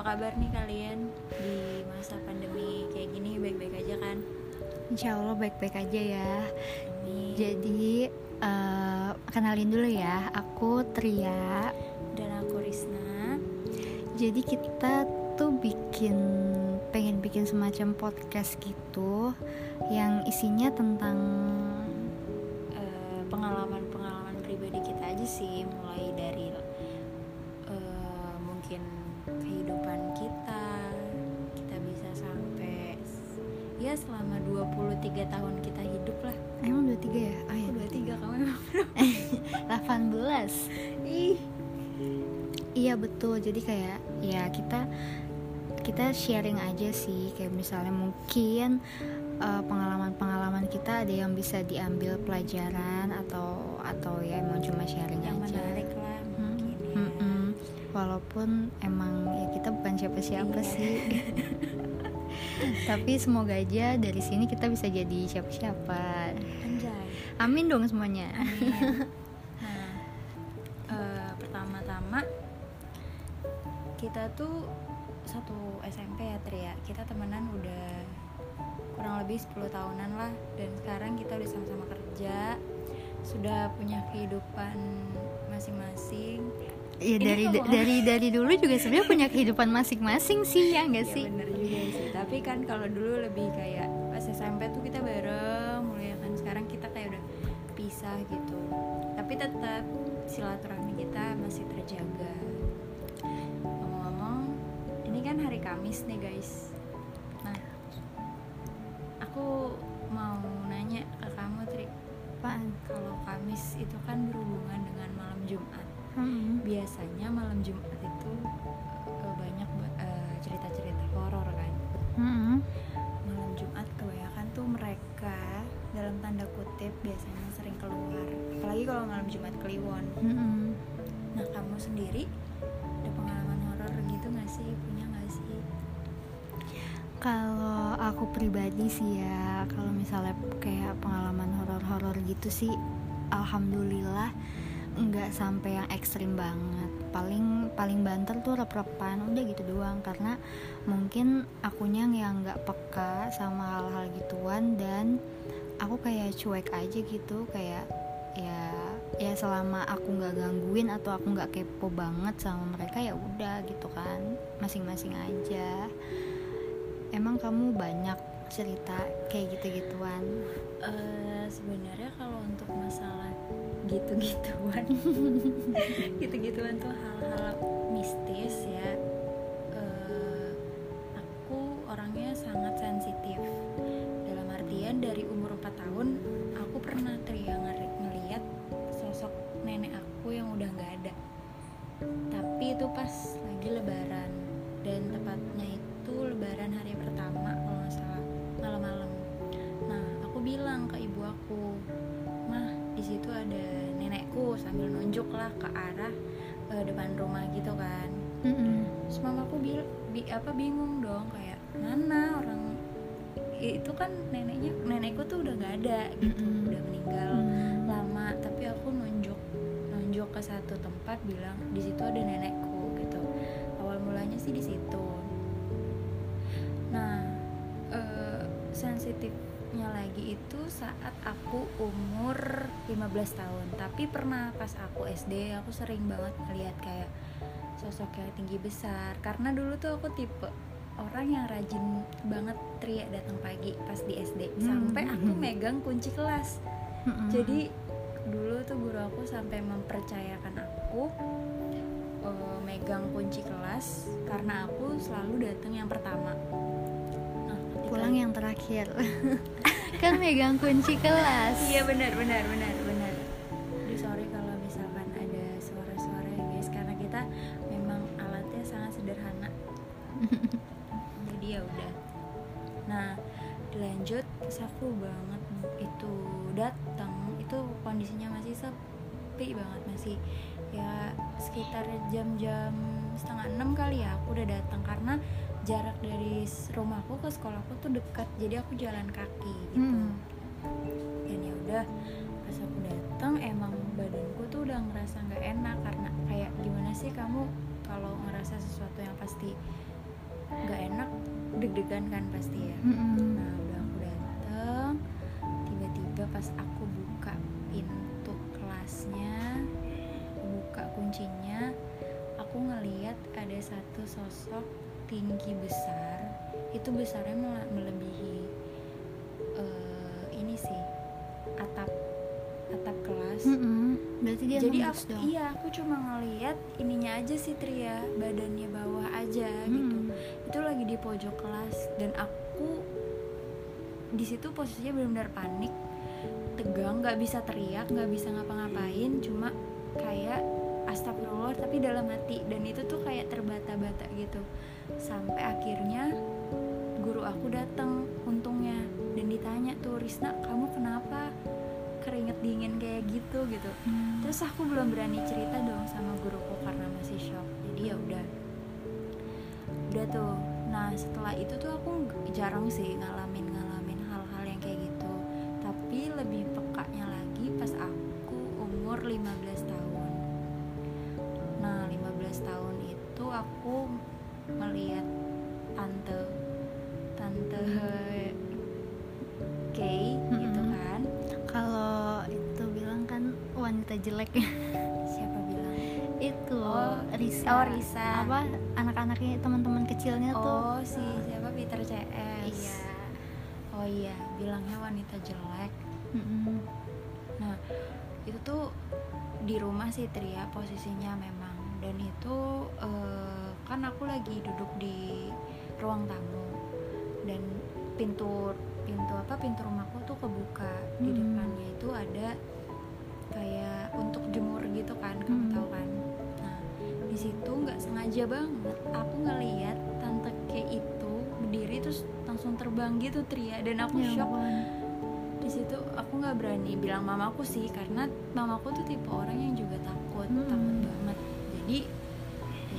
apa kabar nih kalian di masa pandemi kayak gini baik-baik aja kan? Insya Allah baik-baik aja ya. Amin. Jadi eh, kenalin dulu ya, aku Tria. Dan aku Risna. Jadi kita tuh bikin pengen bikin semacam podcast gitu yang isinya tentang eh, pengalaman-pengalaman pribadi kita aja sih, mulai dari 23 tahun kita hidup lah. emang 23 ya? Oh ya, Aku 23 kamu emang 18. Ih, Iya betul. Jadi kayak ya kita kita sharing aja sih kayak misalnya mungkin eh, pengalaman-pengalaman kita ada yang bisa diambil pelajaran atau atau ya emang cuma sharing yang aja. menarik lah Hmm, mungkin ya. mm-mm. Walaupun emang ya kita bukan siapa-siapa Iya. sih. Tapi semoga aja dari sini kita bisa jadi siapa-siapa. Amin dong semuanya. Amin. Nah, eh, pertama-tama kita tuh satu SMP ya Tri ya. Kita temenan udah kurang lebih 10 tahunan lah dan sekarang kita udah sama-sama kerja, sudah punya kehidupan masing-masing. Ya Ini dari dari dari dulu juga sebenarnya punya kehidupan masing-masing sih ya enggak Ya sih? bener juga sih. Tapi kan kalau dulu lebih kayak pas SMP tuh kita bareng, mulai kan sekarang kita kayak udah pisah gitu. Tapi tetap silaturahmi kita masih terjaga. Ngomong-ngomong, ini kan hari Kamis nih guys. Nah, aku mau nanya ke kamu Tri, Apaan? kalau Kamis itu kan berhubungan dengan malam Jumat. Hmm. Biasanya malam Jumat itu eh, banyak ba- eh, cerita-cerita horor malam Jumat kebanyakan tuh mereka dalam tanda kutip biasanya sering keluar. Apalagi kalau malam Jumat Kliwon. Hmm. nah kamu sendiri ada pengalaman horor gitu nggak sih? Punya nggak sih? Kalau aku pribadi sih ya, kalau misalnya kayak pengalaman horor-horor gitu sih, alhamdulillah nggak sampai yang ekstrim banget. Paling paling banter tuh rep-repan udah gitu doang karena mungkin akunya yang nggak peka sama hal-hal gituan dan aku kayak cuek aja gitu kayak ya ya selama aku nggak gangguin atau aku nggak kepo banget sama mereka ya udah gitu kan masing-masing aja Emang kamu banyak cerita kayak gitu-gituan? Eh, sebenarnya kalau untuk masalah gitu-gituan. Gitu-gituan tuh hal-hal mistis ya. Eh, aku orangnya sangat sensitif. Dalam artian dari umur 4 tahun aku pernah teriak ngeliat sosok nenek aku yang udah nggak ada. Tapi itu pas lagi lebaran dan tepatnya itu lebaran hari pertama kalau nggak salah malam-malam. Nah aku bilang ke ibu aku mah di situ ada sambil nunjuk lah ke arah eh, depan rumah gitu kan. Terus mamaku bil bi, apa bingung dong kayak mana orang itu kan neneknya nenekku tuh udah nggak ada gitu Mm-mm. udah meninggal lama. Tapi aku nunjuk nunjuk ke satu tempat bilang di situ ada nenekku gitu. Awal mulanya sih di situ. Nah eh, sensitifnya lagi itu saat aku umur 15 tahun tapi pernah pas aku SD aku sering banget ngeliat kayak sosok yang tinggi besar karena dulu tuh aku tipe orang yang rajin banget teriak datang pagi pas di SD Hmm. sampai aku megang kunci kelas Mm-mm. jadi dulu tuh guru aku sampai mempercayakan aku eh, megang kunci kelas karena aku selalu datang yang pertama. Pulang yang terakhir kan megang kunci kelas Iya benar benar benar benar. Aduh sorry kalau misalkan ada suara-suara ya guys karena kita memang alatnya sangat sederhana. Jadi ya udah. Nah dilanjut terus aku banget itu datang itu kondisinya masih sepi banget masih ya sekitar jam-jam setengah enam kali ya aku udah datang karena jarak dari rumahku ke sekolahku tuh dekat jadi aku jalan kaki gitu Hmm. dan ya udah pas aku datang emang badanku tuh udah ngerasa nggak enak karena kayak gimana sih kamu kalau ngerasa sesuatu yang pasti nggak enak deg-degan kan pasti ya Mm-mm. nah udah aku dateng tiba-tiba pas aku buka pintu kelasnya buka kuncinya aku ngeliat ada satu sosok tinggi besar itu besarnya mele- melebihi eh, ini sih atap atap kelas Mm-mm. berarti dia jadi aku dong iya aku cuma ngeliat ininya aja sih Tria badannya bawah aja gitu Mm. itu lagi di pojok kelas dan aku di situ posisinya benar-benar panik tegang nggak bisa teriak nggak bisa ngapa-ngapain cuma dalam hati dan itu tuh kayak terbata-bata gitu. Sampai akhirnya guru aku datang untungnya. Dan ditanya tuh Risna kamu kenapa keringet dingin kayak gitu? Gitu. Hmm. terus aku belum berani cerita dong sama guruku karena masih shock. Jadi ya udah. Udah tuh. Nah setelah itu tuh aku jarang sih ngalamin ngalamin hal-hal yang kayak gitu. Tapi lebih pekanya lagi pas aku umur 15 aku melihat tante tante Kay gitu kan. Kalau itu bilang kan wanita jelek. Siapa bilang? Itu Oh, Risa. oh, Risa. apa anak-anaknya teman-teman kecilnya tuh. Oh, si siapa? Peter CS. iya. Oh iya, bilangnya wanita jelek. Nah, itu tuh di rumah sih Tria. Posisinya memang dan itu eh, kan aku lagi duduk di ruang tamu dan pintu pintu apa pintu rumahku tuh kebuka di Hmm. depannya itu ada kayak untuk jemur gitu kan kamu Hmm. tahu kan nah di situ nggak sengaja banget aku ngeliat tante K itu berdiri terus langsung terbang gitu Tria dan aku Ya shock di situ aku nggak berani bilang mamaku sih karena mamaku tuh tipe orang yang juga takut Hmm. takut banget jadi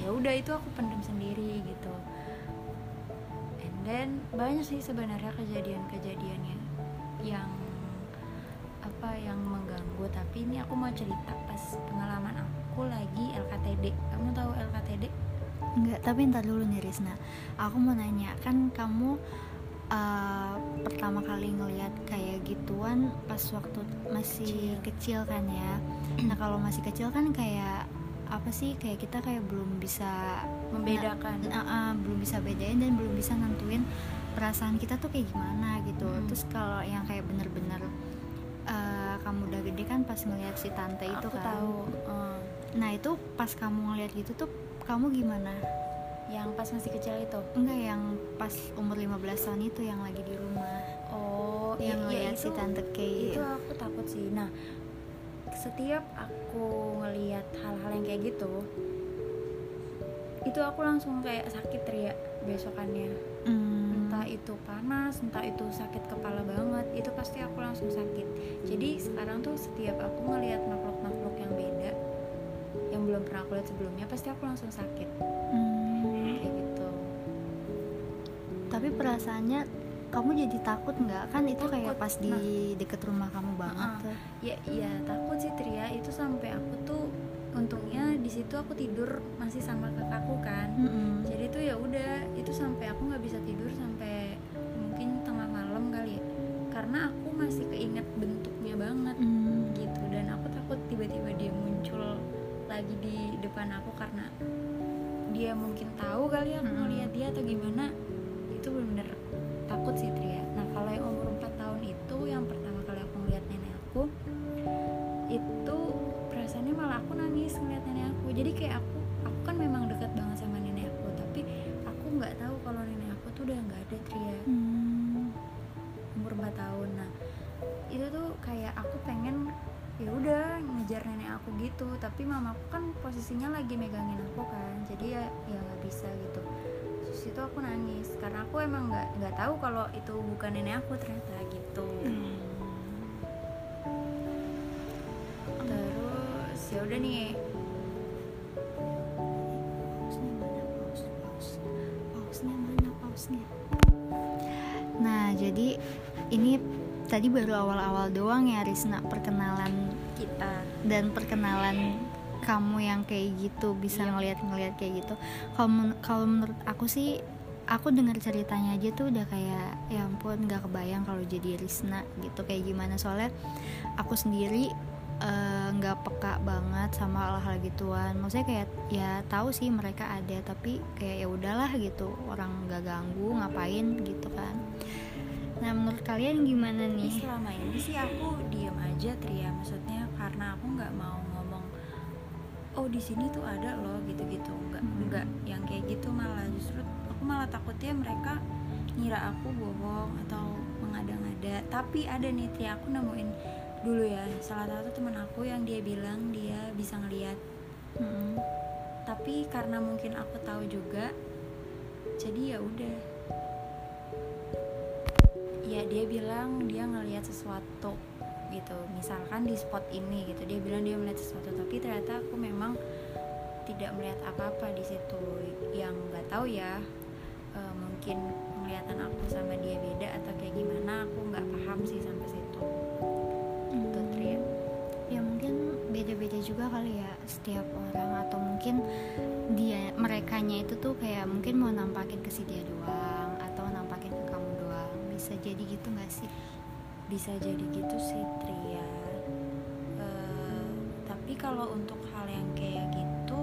ya udah itu aku pendem sendiri gitu. And then banyak sih sebenarnya kejadian-kejadiannya yang apa yang mengganggu. Tapi ini aku mau cerita pas pengalaman aku lagi LKTD kamu tahu LKTD Enggak, tapi ntar dulu nih Risna. Aku mau nanya, kan kamu uh, pertama kali ngelihat kayak gituan pas waktu masih kecil, kan ya? Nah kalau masih kecil kan kayak apa sih kayak kita kayak belum bisa membedakan. Nah, uh, belum bisa bedain dan belum bisa nentuin perasaan kita tuh kayak gimana gitu. Hmm. terus kalau yang kayak bener-bener uh, kamu udah gede kan pas ngelihat si tante itu aku kan? tahu. Eh, nah itu pas kamu ngelihat gitu tuh kamu gimana? Yang pas masih kecil itu? Enggak yang pas umur 15 tahun itu yang lagi di rumah. Oh yang iya, ngeliat si itu- tante Kay itu aku takut sih. Nah setiap aku ngelihat hal-hal yang kayak gitu itu aku langsung kayak sakit teriak besokannya Hmm. entah itu panas entah itu sakit kepala banget itu pasti aku langsung sakit jadi sekarang tuh setiap aku ngelihat makhluk-makhluk yang beda yang belum pernah aku lihat sebelumnya pasti aku langsung sakit Hmm. kayak gitu tapi perasaannya kamu jadi takut nggak kan itu kayak Takut. pas di deket rumah kamu banget Nah. tuh ya iya takut sih Tria itu sampai aku tuh untungnya di situ aku tidur masih sama kakakku kan Mm-mm. jadi tuh ya udah itu sampai aku nggak bisa tidur sampai mungkin tengah malam kali ya karena aku masih keinget bentuknya banget Hmm. gitu dan aku takut tiba-tiba dia muncul lagi di depan aku karena dia mungkin tahu kali aku Mm-mm. ngeliat dia atau gimana itu bener-bener takut sih Tria nah kalau yang umur 4 tahun itu yang pertama kali aku ngeliat nenek aku itu perasaannya malah aku nangis ngeliat nenek aku. Jadi kayak aku aku kan memang dekat banget sama nenek aku tapi aku nggak tahu kalau nenek aku tuh udah nggak ada Tria Hmm. Gitu tapi mamaku kan posisinya lagi megangin aku kan jadi ya ya nggak bisa gitu terus itu aku nangis karena aku emang nggak nggak tahu kalau itu bukan nenek aku ternyata gitu terus ya udah nih Pausnya mana? Paus, paus. Pausnya mana? Pausnya. Nah, jadi ini tadi baru awal-awal doang ya Risna perkenalan kita dan perkenalan kamu yang kayak gitu bisa Iya. ngelihat-ngelihat kayak gitu. Kalau men- kalau menurut aku sih aku dengar ceritanya aja tuh udah kayak ya ampun nggak kebayang kalau jadi Risna gitu kayak gimana soalnya aku sendiri eh, nggak uh, peka banget sama hal-hal gituan maksudnya kayak ya tahu sih mereka ada tapi kayak ya udahlah gitu orang nggak ganggu ngapain gitu kan nah menurut kalian gimana nih? selama ini sih aku diem aja Tria. Maksudnya karena aku nggak mau ngomong oh di sini tuh ada loh gitu-gitu. Nggak hmm. nggak yang kayak gitu malah. Justru aku malah takutnya mereka ngira aku bohong atau mengada-ngada. Tapi ada nih Tria aku nemuin dulu ya. Salah satu teman aku yang dia bilang dia bisa ngeliat. Hmm. tapi karena mungkin aku tahu juga jadi ya udah ya dia bilang dia ngelihat sesuatu gitu. Misalkan di spot ini gitu dia bilang dia melihat sesuatu tapi ternyata aku memang tidak melihat apa-apa di situ. Yang nggak tahu ya e, mungkin penglihatan aku sama dia beda atau kayak gimana aku nggak paham sih sampai situ. Beda-beda juga kali ya setiap orang atau mungkin dia merekanya itu tuh kayak mungkin mau nampakin ke si dia doang jadi gitu gak sih? Bisa jadi gitu sih Tria uh, tapi kalau untuk hal yang kayak gitu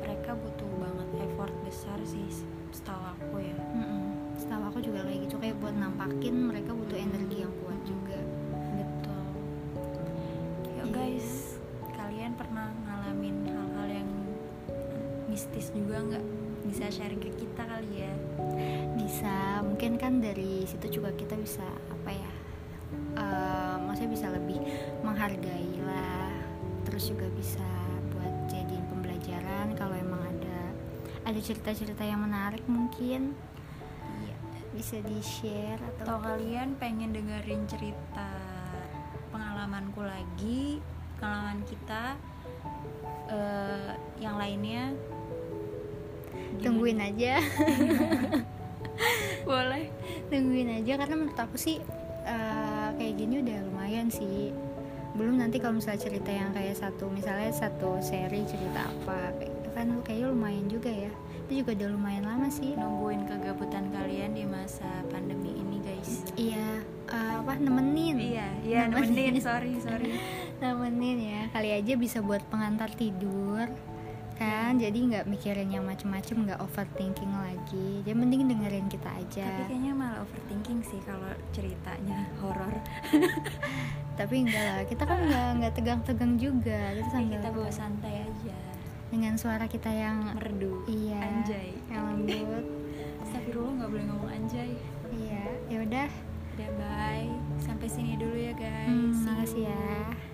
mereka butuh banget effort besar sih setahu aku ya. Mm -mm. setahu aku juga kayak gitu. Kayak buat nampakin mereka butuh energi yang kuat juga. Betul. Yuk yeah. guys pernah ngalamin hal-hal yang mistis juga nggak bisa sharing ke kita kali ya? Bisa mungkin kan dari situ juga kita bisa apa ya uh, maksudnya bisa lebih menghargai lah. Terus juga bisa buat jadiin pembelajaran kalau emang ada ada cerita-cerita yang menarik mungkin. Iya. Bisa di share atau, atau kalian pengen dengerin cerita pengalamanku lagi pengalaman kita uh, yang lainnya tungguin aja. Boleh. Tungguin aja karena menurut aku sih uh, kayak gini udah lumayan sih. Belum nanti kalau misalnya cerita yang kayak satu misalnya satu seri cerita apa kayak gitu kan kayaknya lumayan juga ya. Itu juga udah lumayan lama sih. Nungguin kegabutan kalian di masa pandemi ini guys. Iya uh, apa nemenin. Iya iya nemenin, nemenin. Sorry sorry. Nemenin ya. Kali aja bisa buat pengantar tidur kan? Jadi nggak mikirin yang macem-macem nggak overthinking lagi. Jadi mending dengerin kita aja. Tapi kayaknya malah overthinking sih kalau ceritanya horor. Tapi enggak lah kita kan nggak nggak tegang-tegang juga. Kita iya, sambil kita bawa santai aja. Dengan suara kita yang merdu. Iya anjay. yang lembut. Tapi lu nggak boleh ngomong anjay. Iya ya udah. Udah bye. Sampai sini dulu ya guys. Hmm, makasih ya.